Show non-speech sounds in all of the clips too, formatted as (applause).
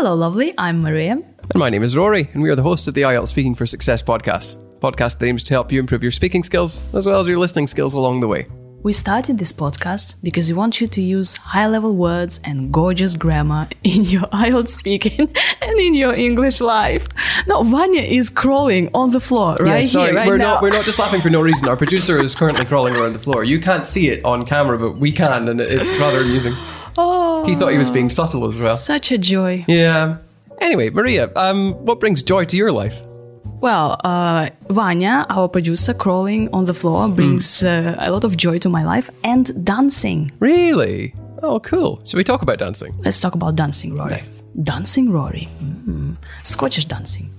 Hello, lovely. I'm Maria. And my name is Rory, and we are the hosts of the IELTS Speaking for Success podcast. Podcast that aims to help you improve your speaking skills as well as your listening skills along the way. We started this podcast because we want you to use high level words and gorgeous grammar (laughs) in your (laughs) IELTS speaking (laughs) and in your English life. Now, Vanya is crawling on the floor right yeah, sorry, here, right we're now. not we're not just laughing for no reason. Our producer is currently crawling around the floor. You can't see it on camera, but we can, and it's rather amusing. Oh, He thought he was being subtle as well. such a joy. Yeah. Anyway, Maria, um, what brings joy to your life? Well, uh, Vanya, our producer, crawling on the floor brings uh, a lot of joy to my life and dancing. Really? Oh, cool. Should we talk about dancing? Let's talk about dancing, Rory. Nice. Dancing, Rory. Mm. Scottish dancing.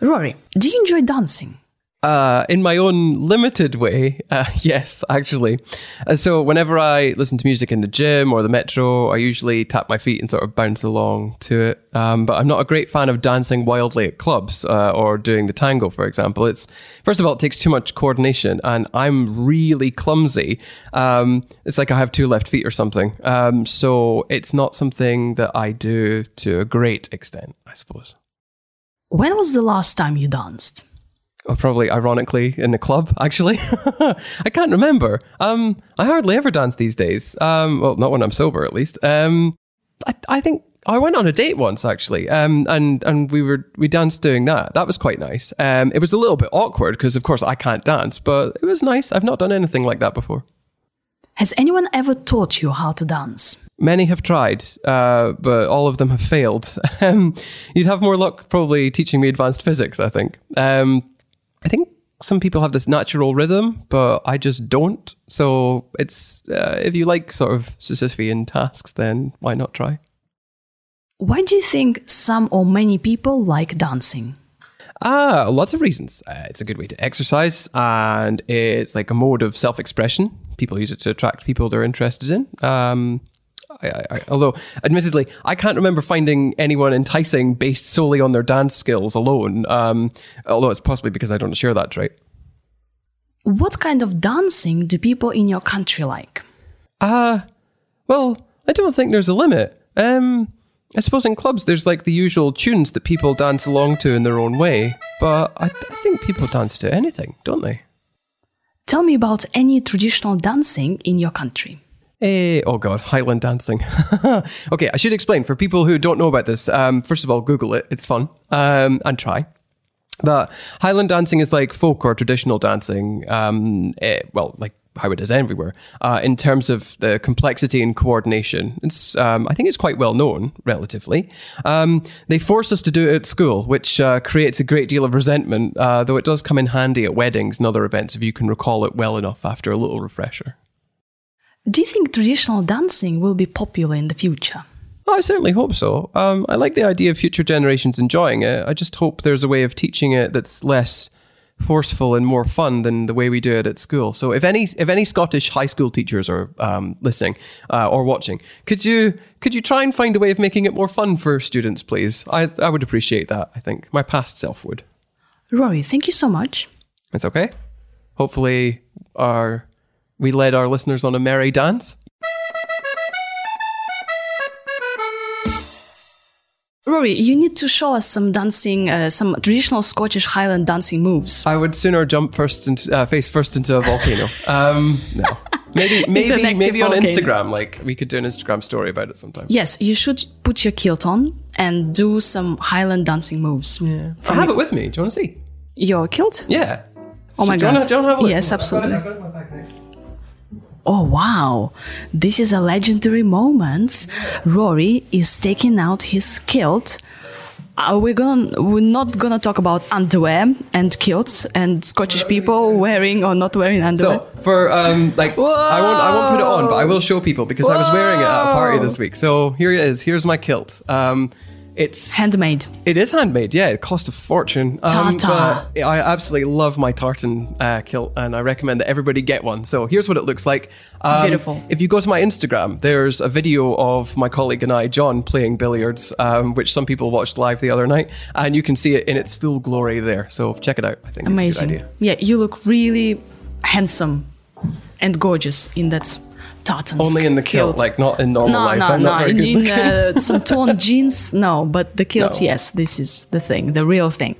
Rory, do you enjoy dancing? Uh, in my own limited way, (laughs) uh, yes, actually. Uh, so whenever I listen to music in the gym or the metro, I usually tap my feet and sort of bounce along to it. Um, but I'm not a great fan of dancing wildly at clubs uh, or doing the tango, for example. It's first of all, it takes too much coordination, and I'm really clumsy. Um, it's like I have two left feet or something. Um, so it's not something that I do to a great extent, I suppose. When was the last time you danced? Or probably ironically in the club (laughs) actually i can't remember um i hardly ever dance these days um well not when i'm sober at least um i, I think I went on a date once actually, um, and and we were we danced doing that. That was quite nice. Um, it was a little bit awkward because of course I can't dance, but it was nice. I've not done anything like that before. Has anyone ever taught you how to dance? Many have tried, uh, but all of them have failed. (laughs) Um, you'd have more luck probably teaching me advanced physics. I think. Um, I think some people have this natural rhythm, but I just don't. So it's uh, if you like sort of Sisyphean tasks, then why not try? Why do you think some or many people like dancing? Ah, lots of reasons. Uh, it's a good way to exercise, and it's like a mode of self-expression. People use it to attract people they're interested in. Um, I, I, I, although, admittedly, I can't remember finding anyone enticing based solely on their dance skills alone. Um, although it's possibly because I don't share that trait. What kind of dancing do people in your country like? Ah, uh, well, I don't think there's a limit. Um, I suppose in clubs there's like the usual tunes that people dance along to in their own way, but I, I think people dance to anything, don't they? Tell me about any traditional dancing in your country. Eh, oh god, Highland dancing. (laughs) okay, I should explain for people who don't know about this. Um, first of all, Google it; it's fun, um, and try. But Highland dancing is like folk or traditional dancing. Um, eh, well, like how it is everywhere. Uh, in terms of the complexity and coordination, it's um, I think it's quite well known relatively. Um, they force us to do it at school, which uh, creates a great deal of resentment. Uh, though it does come in handy at weddings and other events if you can recall it well enough after a little refresher. Do you think traditional dancing will be popular in the future? I certainly hope so. Um, I like the idea of future generations enjoying it. I just hope there's a way of teaching it that's less forceful and more fun than the way we do it at school. So, if any if any Scottish high school teachers are um, listening uh, or watching, could you could you try and find a way of making it more fun for students, please? I I would appreciate that. I think my past self would. Rory, thank you so much. It's okay. Hopefully, our we led our listeners on a merry dance. Rory, you need to show us some dancing, uh, some traditional Scottish Highland dancing moves. I would sooner jump first and uh, face first into a volcano. (laughs) Um, no, maybe maybe maybe on. Instagram. Like we could do an Instagram story about it sometime. Yes, you should put your kilt on and do some Highland dancing moves. Yeah. I have it with me. Do you want to see? Your kilt? Yeah. Oh my do you wanna- god. wanna have a look? Yes, I've got it- absolutely. Oh wow, this is a legendary moment. Rory is taking out his kilt. Uh, we're gonna we're not gonna talk about underwear and kilts and Scottish people wearing or not wearing underwear. So for um like I won't I won't put it on, but I will show people because I was wearing it at a party this week. So here it is. Here's my kilt. Um, it's Handmade. It is handmade, yeah. It cost a fortune. Um, Ta-ta. but I absolutely love my tartan uh, kilt, and I recommend that everybody get one. So here's what it looks like. Um, Beautiful. If you go to my Instagram, there's a video of my colleague and I, John, playing billiards, um, which some people watched live the other night, and you can see it in its full glory there. So check it out. I think it's a Amazing. good idea. Yeah, you look really handsome and gorgeous in that tartan. Only in the kilt, like not in normal no, life. no, I'm no. not very In, good in uh, some torn (laughs) jeans, no. But the kilt, No. yes, this is the thing, the real thing.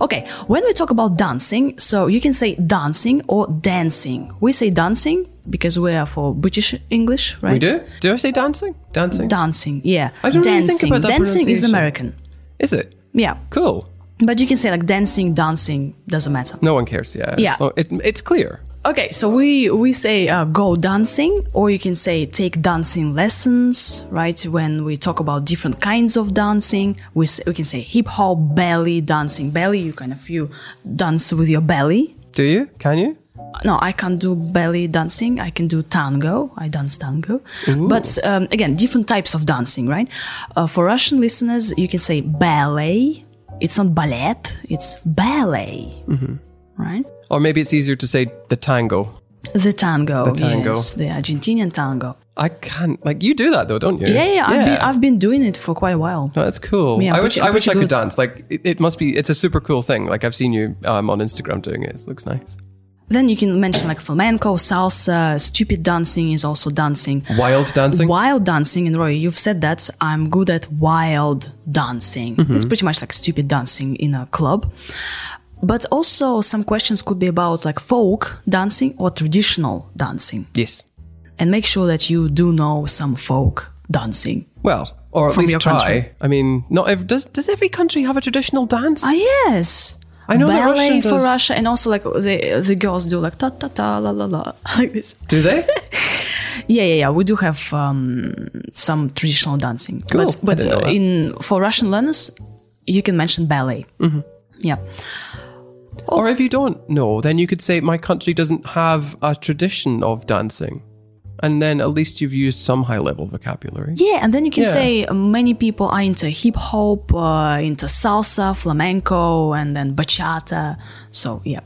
Okay, when we talk about dancing, so you can say dancing or dancing. We say dancing because we are for British English, right? We do? Do I say dancing? Dancing? Dancing, yeah. I don't really dancing. think about that dancing is. American. Is it? Yeah. Cool. But you can say like dancing, dancing, doesn't matter. No one cares. Yeah. Yeah. So it, it's clear. Okay, so we we say uh, go dancing, or you can say take dancing lessons, right? When we talk about different kinds of dancing, we we can say hip hop, belly dancing. Belly, you kind of you dance with your belly. Do you? Can you? No, I can't do belly dancing. I can do tango. I dance tango. But um, again, different types of dancing, right? Uh, for Russian listeners, you can say ballet. It's not ballet. It's ballet, right? Or maybe it's easier to say the tango. The tango, The tango. yes, the Argentinian tango. I can't. Like you do that though, don't you? Yeah, yeah, I've, Been, I've been doing it for quite a while. No, that's cool. Yeah, I wish pretty- I wish I could good. dance. Like it, it must be. It's a super cool thing. Like I've seen you um, on Instagram doing it. It looks nice. Then you can mention like flamenco, salsa, stupid dancing is also dancing. Wild dancing. Wild dancing, and Roy, you've said that I'm good at wild dancing. Mm-hmm. It's pretty much like stupid dancing in a club. But also, some questions could be about like folk dancing or traditional dancing. Yes. And make sure that you do know some folk dancing. Well, or at least try. country. I mean, not every, does does every country have a traditional dance? Ah, yes. I know ballet for does. Russia, and also like the the girls do like ta ta ta la la la (laughs) like this. Do they? (laughs) Yeah, yeah, yeah. We do have um, some traditional dancing, Cool. but but uh, in for Russian learners, you can mention ballet. Mm-hmm. Yeah, Or if you don't know, then you could say my country doesn't have a tradition of dancing, and then at least you've used some high level vocabulary. yeah, and then you can Yeah. say many people are into hip hop, uh, into salsa, flamenco, and then bachata. So yeah,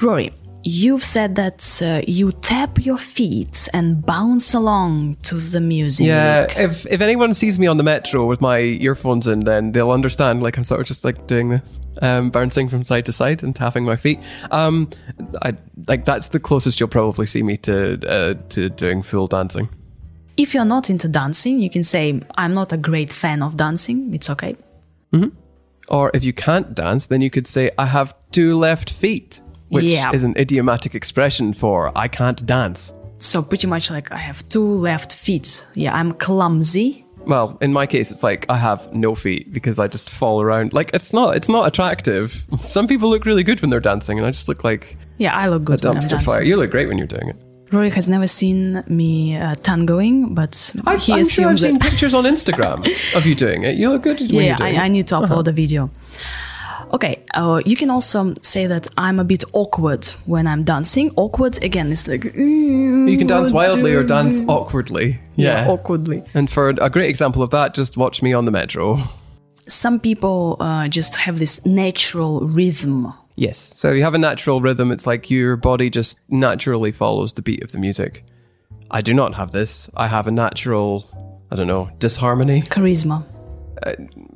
Rory, you've said that uh, you tap your feet and bounce along to the music. Yeah, if if anyone sees me on the metro with my earphones in, then they'll understand. Like I'm sort of just like doing this, um, bouncing from side to side and tapping my feet. Um, I like that's the closest you'll probably see me to uh, to doing full dancing. If you're not into dancing, you can say, I'm not a great fan of dancing. It's okay. Or if you can't dance, then you could say I have two left feet, which Yeah. is an idiomatic expression for I can't dance. So, pretty much like I have two left feet. Yeah, I'm clumsy. Well, in my case, it's like I have no feet because I just fall around. Like it's not, it's not attractive. (laughs) Some people look really good when they're dancing, and I just look like Yeah, I look a good I'm dumpster fire. You look great when you're doing it. Rory has never seen me uh, tangoing, but I, he I'm sure I've seen pictures on Instagram (laughs) of you doing it. You look good when Yeah, you're doing I, I need to upload a video. Okay, uh, you can also say that I'm a bit awkward when I'm dancing. Awkward again is like mm, You can dance wildly or dance awkwardly. yeah, Yeah. awkwardly. And for a great example of that, just watch me on the metro. Some people uh, just have this natural rhythm Yes. So you have a natural rhythm. It's like your body just naturally follows the beat of the music. I do not have this. I have a natural, I don't know, disharmony. charisma. Uh,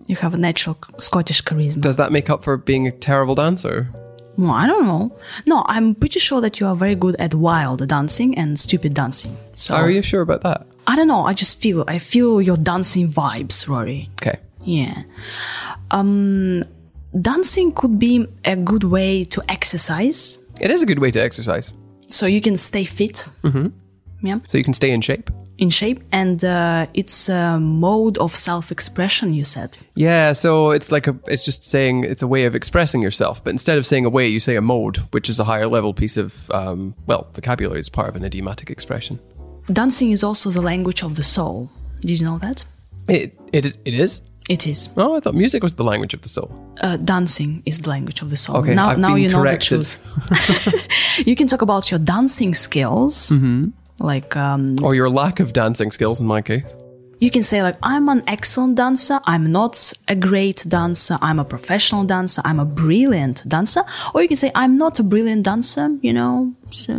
you have a natural Scottish charisma. Does that make up for being a terrible dancer? Well, I don't know. No, I'm pretty sure that you are very good at wild dancing and stupid dancing. So Are you sure about that? I don't know. I just feel I feel your dancing vibes, Rory. Okay. Yeah. Um, dancing could be a good way to exercise, It is a good way to exercise. so you can stay fit. Mm-hmm. Yeah, So you can stay in shape. In shape, and uh, it's a mode of self-expression. You said. Yeah, so it's like a it's just saying it's a way of expressing yourself, but instead of saying a way, you say a mode, which is a higher level piece of um, well, vocabulary. It's part of an idiomatic expression. Dancing is also the language of the soul. Did you know that? It it is it is. It is. Oh, I thought music was the language of the soul. Uh, dancing is the language of the soul. Okay, now, I've now you know the truth. (laughs) you can talk about your dancing skills, Mm-hmm. Like um, Or your lack of dancing skills, in my case. you can say like i'm an excellent dancer i'm not a great dancer i'm a professional dancer i'm a brilliant dancer or you can say i'm not a brilliant dancer you know so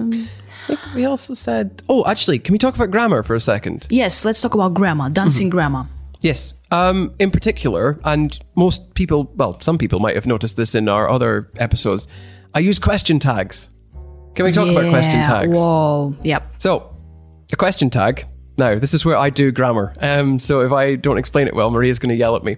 I we also said. Oh, actually, can we talk about grammar for a second? yes let's talk about grammar dancing Mm-hmm. grammar Yes. Um, in particular, and most people, well, some people might have noticed this in our other episodes. I use question tags. Can we talk about question Yeah, tags? whoa yep So, a question tag. Now, this is where I do grammar. Um, so if I don't explain it well, Maria's going to yell at me.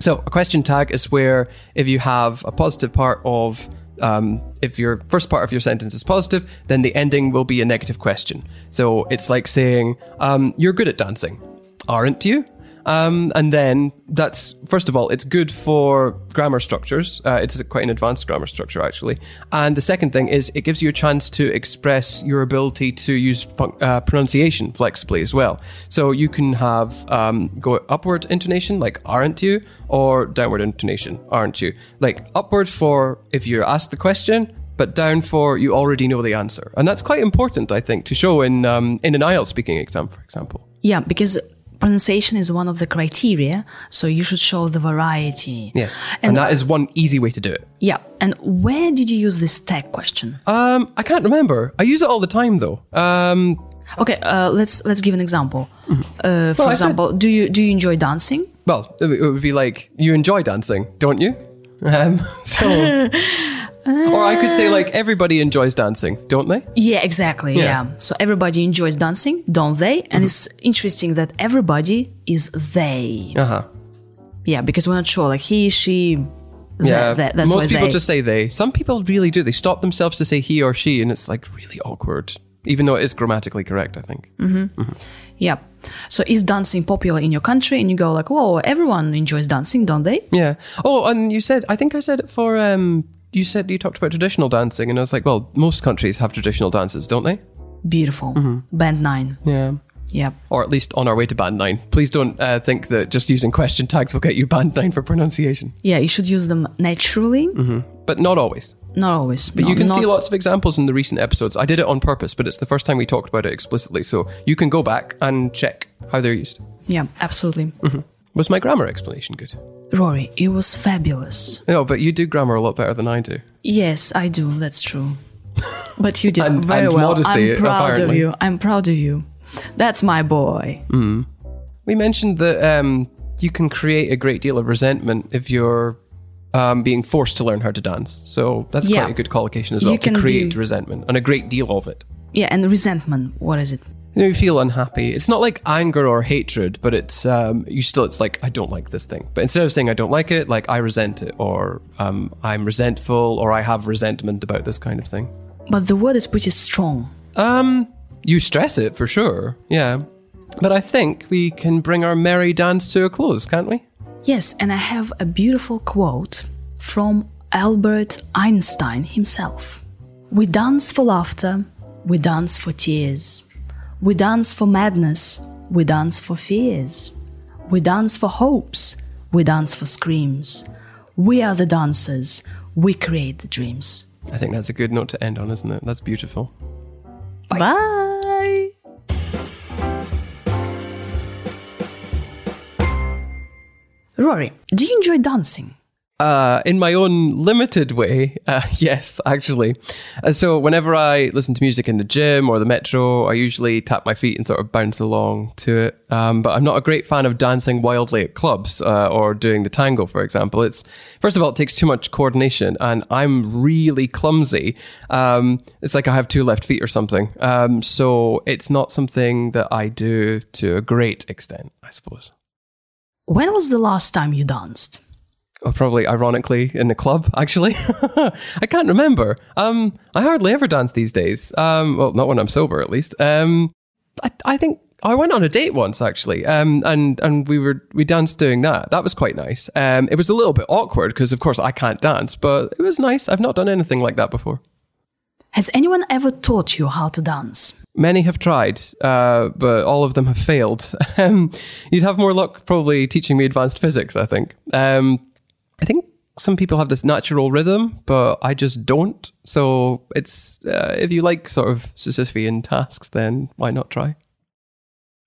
So a question tag is where if you have a positive part of um, if your first part of your sentence is positive, then the ending will be a negative question. So it's like saying, um, "You're good at dancing, aren't you?" Um, and then that's first of all, it's good for grammar structures. Uh, it's quite an advanced grammar structure actually. And the second thing is it gives you a chance to express your ability to use fun- uh, pronunciation flexibly as well. So you can have um, go upward intonation like "aren't you," or downward intonation "aren't you." Like upward for if you're asked the question, but down for you already know the answer, and that's quite important, I think, to show in um, in an IELTS speaking exam, for example. Yeah, because pronunciation is one of the criteria, so you should show the variety. Yes, and, And, that is one easy way to do it. yeah, and where did you use this tag question? Um, I can't remember. I use it all the time though. Um, Okay, uh, let's let's give an example. Uh, for Mm-hmm. Well, I said- example, do you do you enjoy dancing? well, it would be like you enjoy dancing, don't you? (laughs) Um, so, (laughs) or I could say like everybody enjoys dancing, don't they? Yeah, exactly. Yeah. Yeah. So everybody enjoys dancing, don't they? And it's interesting that everybody is they. Uh huh. Yeah, because we're not sure, like he, she. that- Yeah. that- that's Most people they. just say they. Some people really do. They stop themselves to say he or she, and it's like really awkward, even though it is grammatically correct. I think. Yeah. So is dancing popular in your country? And you go like, whoa, everyone enjoys dancing, don't they? Yeah. Oh, and you said I think I said it for um. You said you talked about traditional dancing, and I was like, well, most countries have traditional dances, don't they? Beautiful. Mm-hmm. Band nine. Yeah. Yeah. or at least on our way to band nine. Please don't uh, think that just using question tags will get you band nine for pronunciation, Yeah, you should use them naturally. but not always. Not always. But you can see lots of examples in the recent episodes. I did it on purpose, but it's the first time we talked about it explicitly, so you can go back and check how they're used. Yeah, absolutely. Was my grammar explanation good? Rory, it was fabulous. No, but you do grammar a lot better than I do. Yes, I do. That's true. (laughs) But you did And- very and well. modesty, I'm proud apparently. of you. I'm proud of you. That's my boy. We mentioned that um, you can create a great deal of resentment if you're um, being forced to learn how to dance. So that's Yeah. quite a good collocation as well You to create be- resentment and a great deal of it. Yeah, and resentment. What is it? You, know, you feel unhappy. It's not like anger or hatred, but it's um, you still. It's like I don't like this thing. But instead of saying I don't like it, like I resent it, or um, I'm resentful, or I have resentment about this kind of thing. But the word is pretty strong. Um, you stress it for sure, yeah. But I think we can bring our merry dance to a close, can't we? Yes, and I have a beautiful quote from Albert Einstein himself. We dance for laughter, we dance for tears, we dance for madness, we dance for fears, we dance for hopes, we dance for screams. We are the dancers, we create the dreams. I think that's a good note to end on, isn't it? That's beautiful. Bye. Rory, do you enjoy dancing? Uh, in my own limited way, (laughs) uh, yes, actually. Uh, so whenever I listen to music in the gym or the metro, I usually tap my feet and sort of bounce along to it. Um, but I'm not a great fan of dancing wildly at clubs uh, or doing the tango, for example. It's first of all, it takes too much coordination, and I'm really clumsy. Um, it's like I have two left feet or something. Um, so it's not something that I do to a great extent, I suppose. When was the last time you danced? Or probably ironically in the club actually (laughs) i can't remember um i hardly ever dance these days um well not when i'm sober at least um i, I think I went on a date once actually, um, and and we were we danced doing that. That was quite nice. Um, it was a little bit awkward because of course I can't dance, but it was nice. I've not done anything like that before. Has anyone ever taught you how to dance? Many have tried, uh, but all of them have failed. (laughs) Um, you'd have more luck probably teaching me advanced physics. I think. Um, I think some people have this natural rhythm, but I just don't. So it's uh, if you like sort of Sisyphean tasks, then why not try?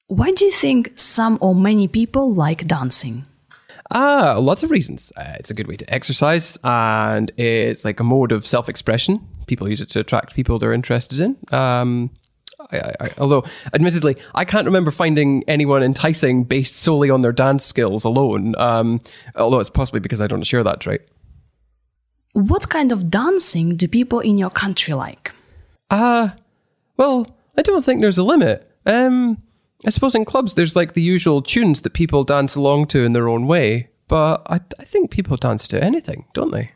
Why do you think some or many people like dancing? Ah, lots of reasons. Uh, it's a good way to exercise, and it's like a mode of self-expression. People use it to attract people they're interested in. Um, I, I, I, although, admittedly, I can't remember finding anyone enticing based solely on their dance skills alone. Um, although it's possibly because I don't share that trait. What kind of dancing do people in your country like? Ah, well, I don't think there's a limit. Um, I suppose in clubs there's like the usual tunes that people dance along to in their own way, but I, I think people dance to anything, don't they?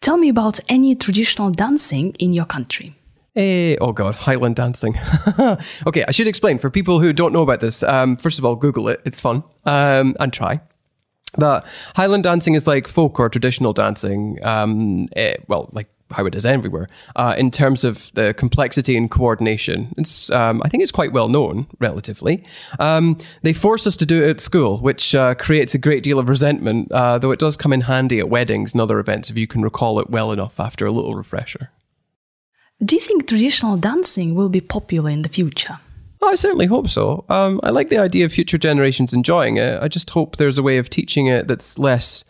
Tell me about any traditional dancing in your country. Eh, oh god, Highland dancing. (laughs) okay, I should explain for people who don't know about this. Um, first of all, Google it; it's fun, um, and try. But Highland dancing is like folk or traditional dancing. Um, eh, well, like how it is everywhere. Uh, in terms of the complexity and coordination, it's um, I think it's quite well known relatively. Um, they force us to do it at school, which uh, creates a great deal of resentment. Uh, though it does come in handy at weddings and other events if you can recall it well enough after a little refresher. Do you think traditional dancing will be popular in the future? I certainly hope so. Um, I like the idea of future generations enjoying it. I just hope there's a way of teaching it that's less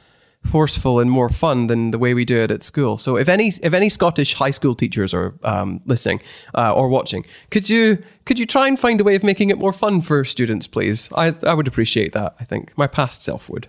forceful and more fun than the way we do it at school. So, if any if any Scottish high school teachers are um, listening uh, or watching, could you could you try and find a way of making it more fun for students, please? I I would appreciate that. I think my past self would.